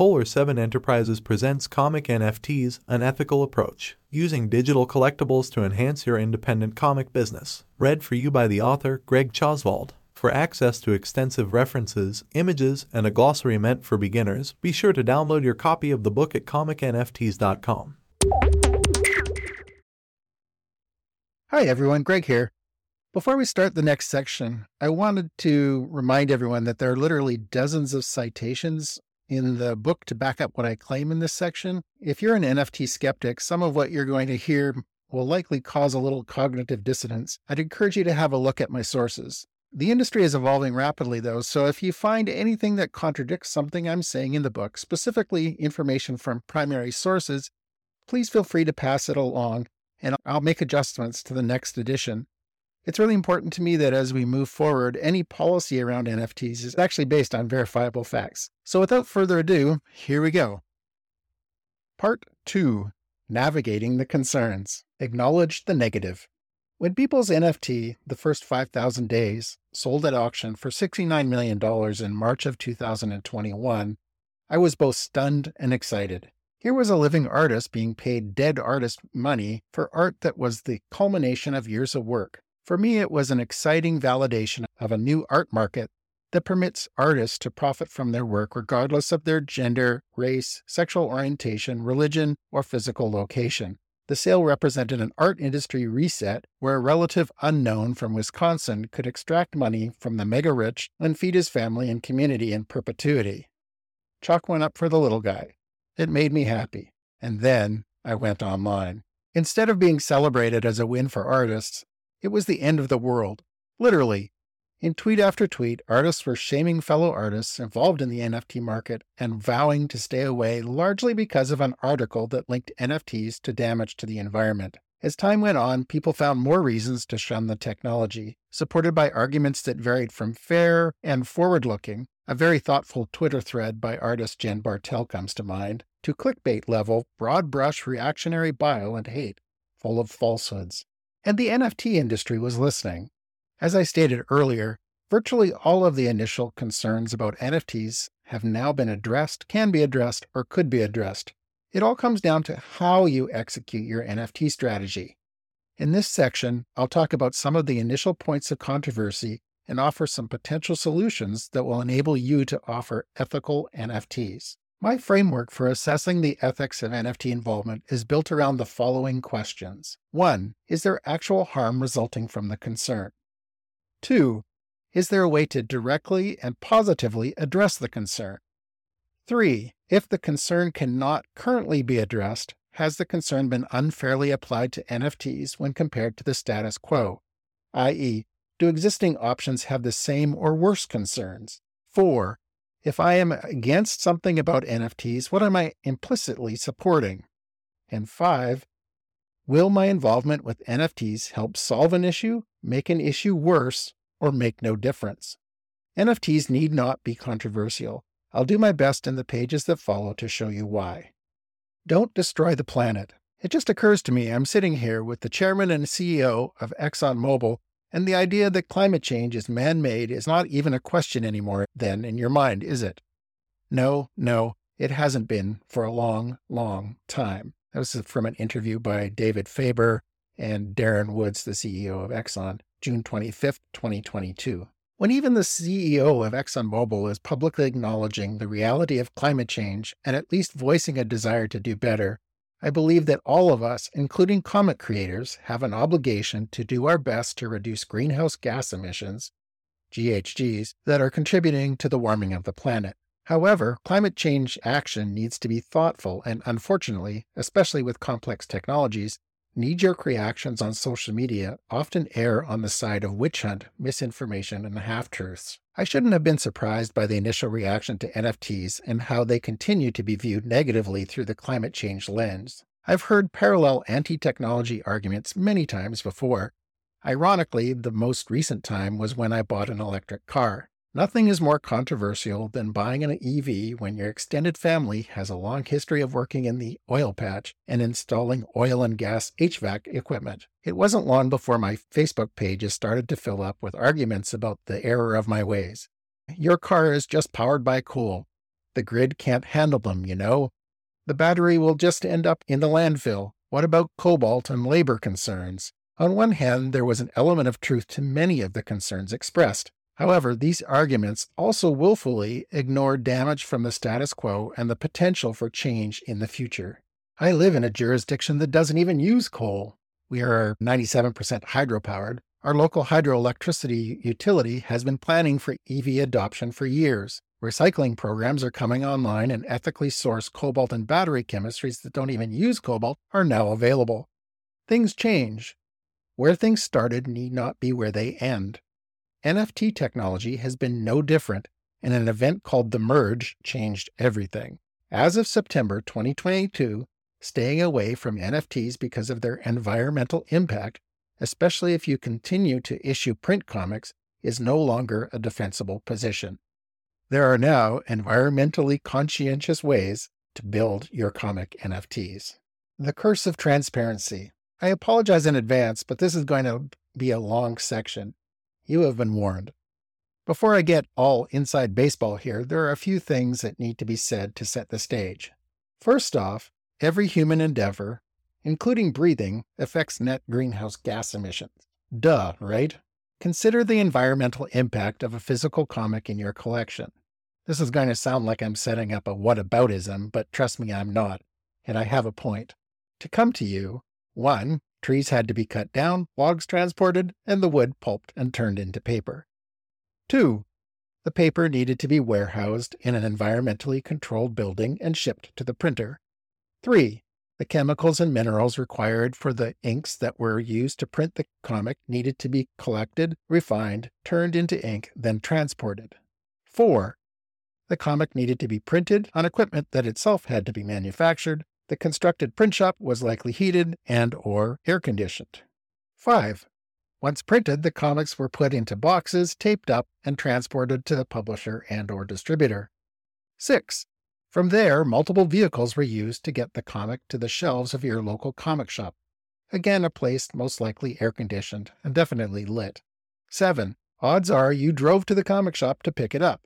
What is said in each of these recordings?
Polar 7 Enterprises presents Comic NFTs An Ethical Approach, using digital collectibles to enhance your independent comic business. Read for you by the author Greg Choswald. For access to extensive references, images, and a glossary meant for beginners, be sure to download your copy of the book at comicnfts.com. Hi everyone, Greg here. Before we start the next section, I wanted to remind everyone that there are literally dozens of citations in the book to back up what I claim in this section. If you're an NFT skeptic, some of what you're going to hear will likely cause a little cognitive dissonance. I'd encourage you to have a look at my sources. The industry is evolving rapidly, though, so if you find anything that contradicts something I'm saying in the book, specifically information from primary sources, please feel free to pass it along and I'll make adjustments to the next edition. It's really important to me that as we move forward, any policy around NFTs is actually based on verifiable facts. So without further ado, here we go. Part 2 Navigating the Concerns. Acknowledge the Negative. When Beeple's NFT, The First 5,000 Days, sold at auction for $69 million in March of 2021, I was both stunned and excited. Here was a living artist being paid dead artist money for art that was the culmination of years of work. For me, it was an exciting validation of a new art market that permits artists to profit from their work regardless of their gender, race, sexual orientation, religion, or physical location. The sale represented an art industry reset where a relative unknown from Wisconsin could extract money from the mega rich and feed his family and community in perpetuity. Chalk went up for the little guy. It made me happy. And then I went online. Instead of being celebrated as a win for artists, it was the end of the world. Literally. In tweet after tweet, artists were shaming fellow artists involved in the NFT market and vowing to stay away largely because of an article that linked NFTs to damage to the environment. As time went on, people found more reasons to shun the technology, supported by arguments that varied from fair and forward looking, a very thoughtful Twitter thread by artist Jen Bartel comes to mind, to clickbait level, broad brush reactionary bile and hate, full of falsehoods. And the NFT industry was listening. As I stated earlier, virtually all of the initial concerns about NFTs have now been addressed, can be addressed, or could be addressed. It all comes down to how you execute your NFT strategy. In this section, I'll talk about some of the initial points of controversy and offer some potential solutions that will enable you to offer ethical NFTs. My framework for assessing the ethics of NFT involvement is built around the following questions. 1. Is there actual harm resulting from the concern? 2. Is there a way to directly and positively address the concern? 3. If the concern cannot currently be addressed, has the concern been unfairly applied to NFTs when compared to the status quo? i.e., do existing options have the same or worse concerns? 4. If I am against something about NFTs, what am I implicitly supporting? And five, will my involvement with NFTs help solve an issue, make an issue worse, or make no difference? NFTs need not be controversial. I'll do my best in the pages that follow to show you why. Don't destroy the planet. It just occurs to me I'm sitting here with the chairman and CEO of ExxonMobil and the idea that climate change is man made is not even a question anymore, then, in your mind, is it? No, no, it hasn't been for a long, long time. That was from an interview by David Faber and Darren Woods, the CEO of Exxon, June 25th, 2022. When even the CEO of ExxonMobil is publicly acknowledging the reality of climate change and at least voicing a desire to do better, I believe that all of us, including comic creators, have an obligation to do our best to reduce greenhouse gas emissions, GHGs, that are contributing to the warming of the planet. However, climate change action needs to be thoughtful and, unfortunately, especially with complex technologies, knee jerk reactions on social media often err on the side of witch hunt, misinformation, and half truths. I shouldn't have been surprised by the initial reaction to NFTs and how they continue to be viewed negatively through the climate change lens. I've heard parallel anti technology arguments many times before. Ironically, the most recent time was when I bought an electric car. Nothing is more controversial than buying an EV when your extended family has a long history of working in the oil patch and installing oil and gas HVAC equipment. It wasn't long before my Facebook pages started to fill up with arguments about the error of my ways. Your car is just powered by coal. The grid can't handle them, you know. The battery will just end up in the landfill. What about cobalt and labor concerns? On one hand, there was an element of truth to many of the concerns expressed. However, these arguments also willfully ignore damage from the status quo and the potential for change in the future. I live in a jurisdiction that doesn't even use coal. We are 97% hydropowered. Our local hydroelectricity utility has been planning for EV adoption for years. Recycling programs are coming online, and ethically sourced cobalt and battery chemistries that don't even use cobalt are now available. Things change. Where things started need not be where they end. NFT technology has been no different, and an event called The Merge changed everything. As of September 2022, staying away from NFTs because of their environmental impact, especially if you continue to issue print comics, is no longer a defensible position. There are now environmentally conscientious ways to build your comic NFTs. The curse of transparency. I apologize in advance, but this is going to be a long section. You have been warned. Before I get all inside baseball here, there are a few things that need to be said to set the stage. First off, every human endeavor, including breathing, affects net greenhouse gas emissions. Duh, right? Consider the environmental impact of a physical comic in your collection. This is going to sound like I'm setting up a whataboutism, but trust me, I'm not, and I have a point. To come to you, 1. Trees had to be cut down, logs transported, and the wood pulped and turned into paper. 2. The paper needed to be warehoused in an environmentally controlled building and shipped to the printer. 3. The chemicals and minerals required for the inks that were used to print the comic needed to be collected, refined, turned into ink, then transported. 4. The comic needed to be printed on equipment that itself had to be manufactured, the constructed print shop was likely heated and or air conditioned. 5. Once printed, the comics were put into boxes, taped up, and transported to the publisher and or distributor. 6. From there, multiple vehicles were used to get the comic to the shelves of your local comic shop. Again, a place most likely air conditioned and definitely lit. 7. Odds are you drove to the comic shop to pick it up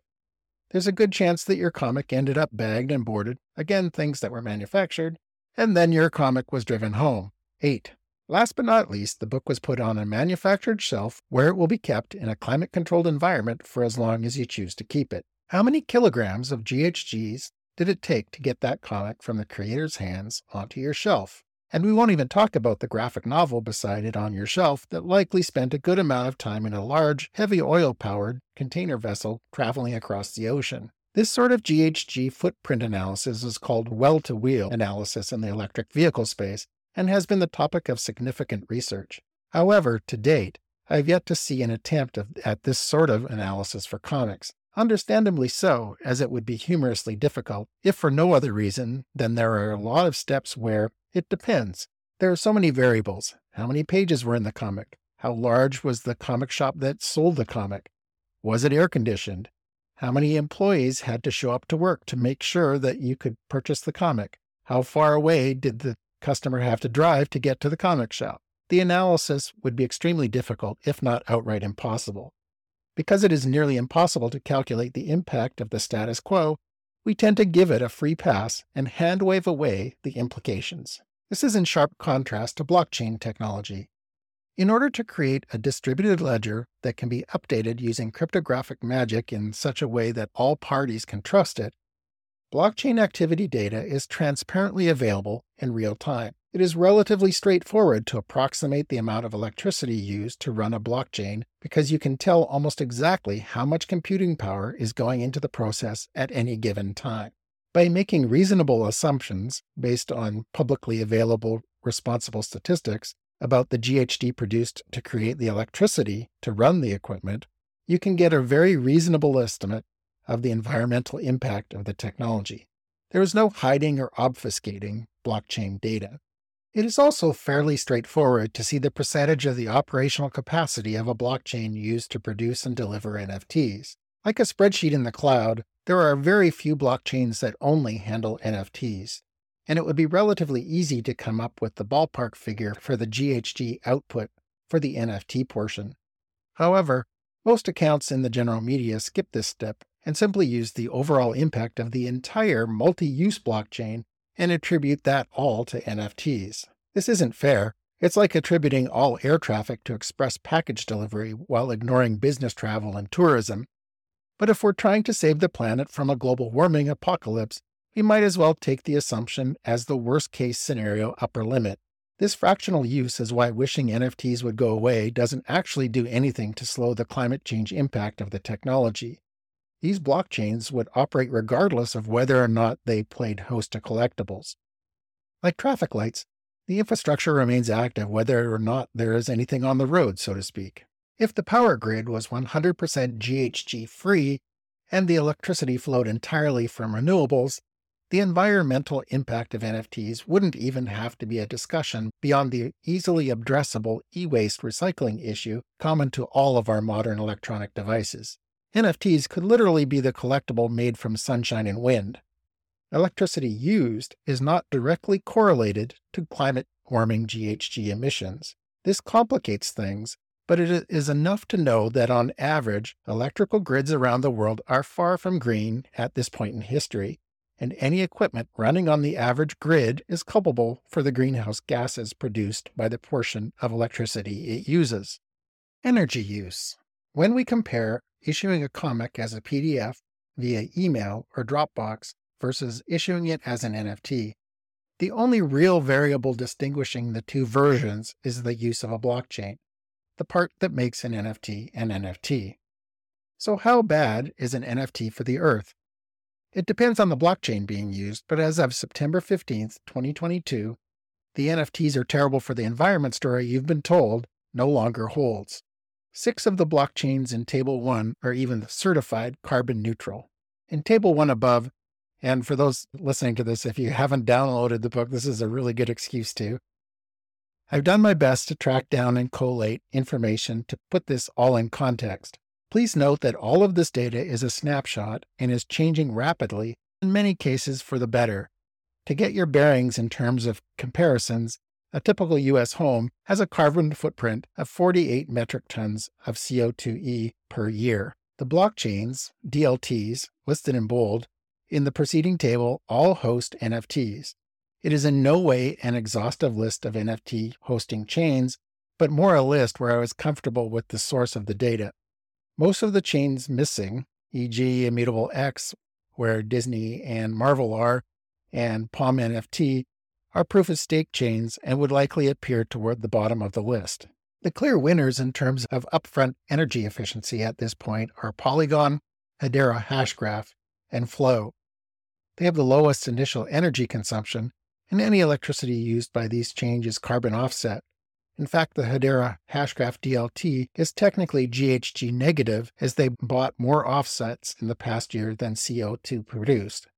there's a good chance that your comic ended up bagged and boarded, again, things that were manufactured, and then your comic was driven home. 8. Last but not least, the book was put on a manufactured shelf where it will be kept in a climate controlled environment for as long as you choose to keep it. How many kilograms of GHGs did it take to get that comic from the creator's hands onto your shelf? And we won't even talk about the graphic novel beside it on your shelf that likely spent a good amount of time in a large, heavy oil powered container vessel traveling across the ocean. This sort of GHG footprint analysis is called well to wheel analysis in the electric vehicle space and has been the topic of significant research. However, to date, I have yet to see an attempt of, at this sort of analysis for comics. Understandably so, as it would be humorously difficult, if for no other reason than there are a lot of steps where it depends. There are so many variables. How many pages were in the comic? How large was the comic shop that sold the comic? Was it air conditioned? How many employees had to show up to work to make sure that you could purchase the comic? How far away did the customer have to drive to get to the comic shop? The analysis would be extremely difficult, if not outright impossible. Because it is nearly impossible to calculate the impact of the status quo, we tend to give it a free pass and hand wave away the implications. This is in sharp contrast to blockchain technology. In order to create a distributed ledger that can be updated using cryptographic magic in such a way that all parties can trust it, blockchain activity data is transparently available in real time. It is relatively straightforward to approximate the amount of electricity used to run a blockchain because you can tell almost exactly how much computing power is going into the process at any given time. By making reasonable assumptions based on publicly available responsible statistics about the GHG produced to create the electricity to run the equipment, you can get a very reasonable estimate of the environmental impact of the technology. There is no hiding or obfuscating blockchain data. It is also fairly straightforward to see the percentage of the operational capacity of a blockchain used to produce and deliver NFTs. Like a spreadsheet in the cloud, there are very few blockchains that only handle NFTs, and it would be relatively easy to come up with the ballpark figure for the GHG output for the NFT portion. However, most accounts in the general media skip this step and simply use the overall impact of the entire multi use blockchain and attribute that all to NFTs. This isn't fair. It's like attributing all air traffic to express package delivery while ignoring business travel and tourism. But if we're trying to save the planet from a global warming apocalypse, we might as well take the assumption as the worst case scenario upper limit. This fractional use is why wishing NFTs would go away doesn't actually do anything to slow the climate change impact of the technology. These blockchains would operate regardless of whether or not they played host to collectibles. Like traffic lights, the infrastructure remains active whether or not there is anything on the road, so to speak. If the power grid was 100% GHG free and the electricity flowed entirely from renewables, the environmental impact of NFTs wouldn't even have to be a discussion beyond the easily addressable e waste recycling issue common to all of our modern electronic devices. NFTs could literally be the collectible made from sunshine and wind. Electricity used is not directly correlated to climate warming GHG emissions. This complicates things, but it is enough to know that on average, electrical grids around the world are far from green at this point in history, and any equipment running on the average grid is culpable for the greenhouse gases produced by the portion of electricity it uses. Energy use. When we compare issuing a comic as a PDF via email or Dropbox versus issuing it as an NFT, the only real variable distinguishing the two versions is the use of a blockchain, the part that makes an NFT an NFT. So, how bad is an NFT for the Earth? It depends on the blockchain being used, but as of September 15th, 2022, the NFTs are terrible for the environment story you've been told no longer holds. Six of the blockchains in Table 1 are even certified carbon neutral. In Table 1 above, and for those listening to this, if you haven't downloaded the book, this is a really good excuse to. I've done my best to track down and collate information to put this all in context. Please note that all of this data is a snapshot and is changing rapidly, in many cases for the better. To get your bearings in terms of comparisons, a typical U.S. home has a carbon footprint of 48 metric tons of CO2e per year. The blockchains, DLTs, listed in bold, in the preceding table all host NFTs. It is in no way an exhaustive list of NFT hosting chains, but more a list where I was comfortable with the source of the data. Most of the chains missing, e.g., Immutable X, where Disney and Marvel are, and Palm NFT, are proof of stake chains and would likely appear toward the bottom of the list. The clear winners in terms of upfront energy efficiency at this point are Polygon, Hedera Hashgraph, and Flow. They have the lowest initial energy consumption, and any electricity used by these chains is carbon offset, in fact, the Hedera Hashgraph DLT is technically GHG negative as they bought more offsets in the past year than CO2 produced.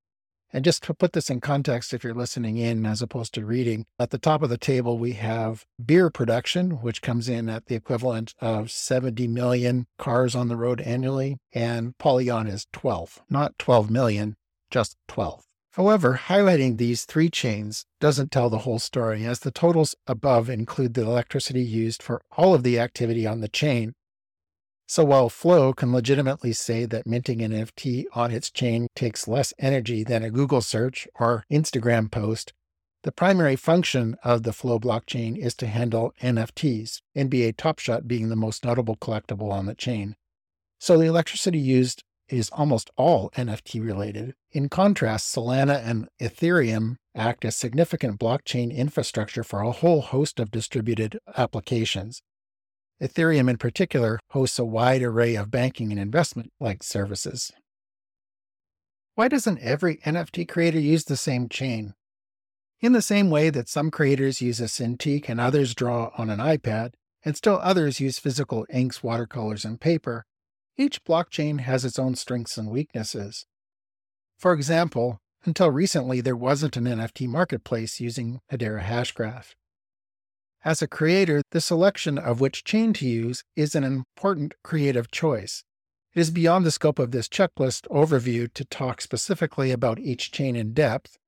And just to put this in context, if you're listening in as opposed to reading, at the top of the table, we have beer production, which comes in at the equivalent of 70 million cars on the road annually, and Polygon is 12, not 12 million, just 12. However, highlighting these three chains doesn't tell the whole story, as the totals above include the electricity used for all of the activity on the chain. So while Flow can legitimately say that minting an NFT on its chain takes less energy than a Google search or Instagram post, the primary function of the Flow blockchain is to handle NFTs, NBA Top Shot being the most notable collectible on the chain. So the electricity used is almost all NFT related. In contrast, Solana and Ethereum act as significant blockchain infrastructure for a whole host of distributed applications. Ethereum, in particular, hosts a wide array of banking and investment like services. Why doesn't every NFT creator use the same chain? In the same way that some creators use a Cintiq and others draw on an iPad, and still others use physical inks, watercolors, and paper, each blockchain has its own strengths and weaknesses. For example, until recently, there wasn't an NFT marketplace using Hedera Hashgraph. As a creator, the selection of which chain to use is an important creative choice. It is beyond the scope of this checklist overview to talk specifically about each chain in depth.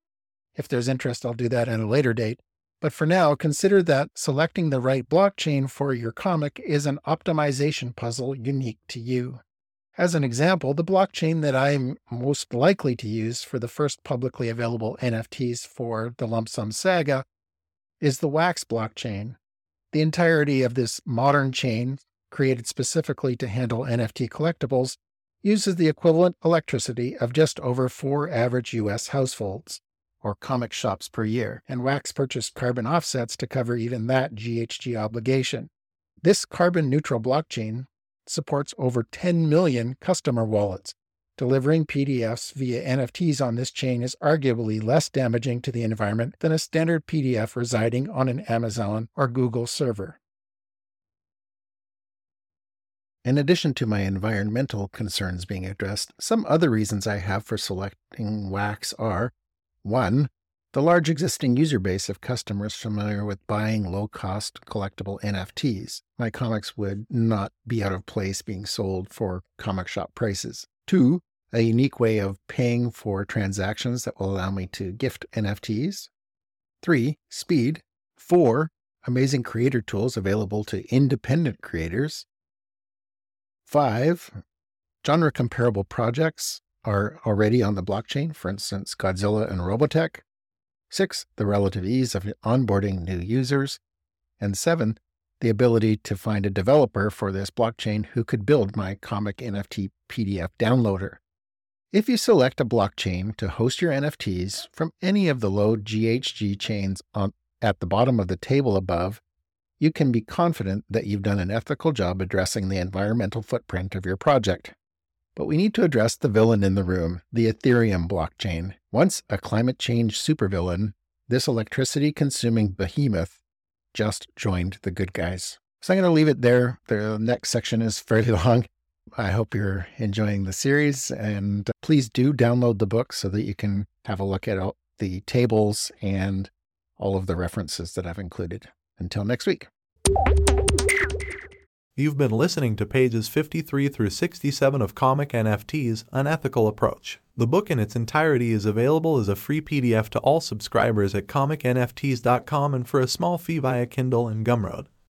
If there's interest, I'll do that at a later date. But for now, consider that selecting the right blockchain for your comic is an optimization puzzle unique to you. As an example, the blockchain that I'm most likely to use for the first publicly available NFTs for the Lump Sum Saga is the Wax blockchain. The entirety of this modern chain, created specifically to handle NFT collectibles, uses the equivalent electricity of just over four average US households, or comic shops per year, and Wax purchased carbon offsets to cover even that GHG obligation. This carbon neutral blockchain supports over 10 million customer wallets. Delivering PDFs via NFTs on this chain is arguably less damaging to the environment than a standard PDF residing on an Amazon or Google server. In addition to my environmental concerns being addressed, some other reasons I have for selecting Wax are 1. The large existing user base of customers familiar with buying low cost collectible NFTs. My comics would not be out of place being sold for comic shop prices. Two, a unique way of paying for transactions that will allow me to gift NFTs. Three, speed. Four, amazing creator tools available to independent creators. Five, genre comparable projects are already on the blockchain, for instance, Godzilla and Robotech. Six, the relative ease of onboarding new users. And seven, the ability to find a developer for this blockchain who could build my comic NFT PDF downloader. If you select a blockchain to host your NFTs from any of the low GHG chains on, at the bottom of the table above, you can be confident that you've done an ethical job addressing the environmental footprint of your project. But we need to address the villain in the room, the Ethereum blockchain. Once a climate change supervillain, this electricity consuming behemoth just joined the good guys. So I'm going to leave it there. The next section is fairly long. I hope you're enjoying the series and uh, please do download the book so that you can have a look at all the tables and all of the references that I've included. Until next week. You've been listening to pages 53 through 67 of Comic NFTs An Ethical Approach. The book in its entirety is available as a free PDF to all subscribers at comicnfts.com and for a small fee via Kindle and Gumroad.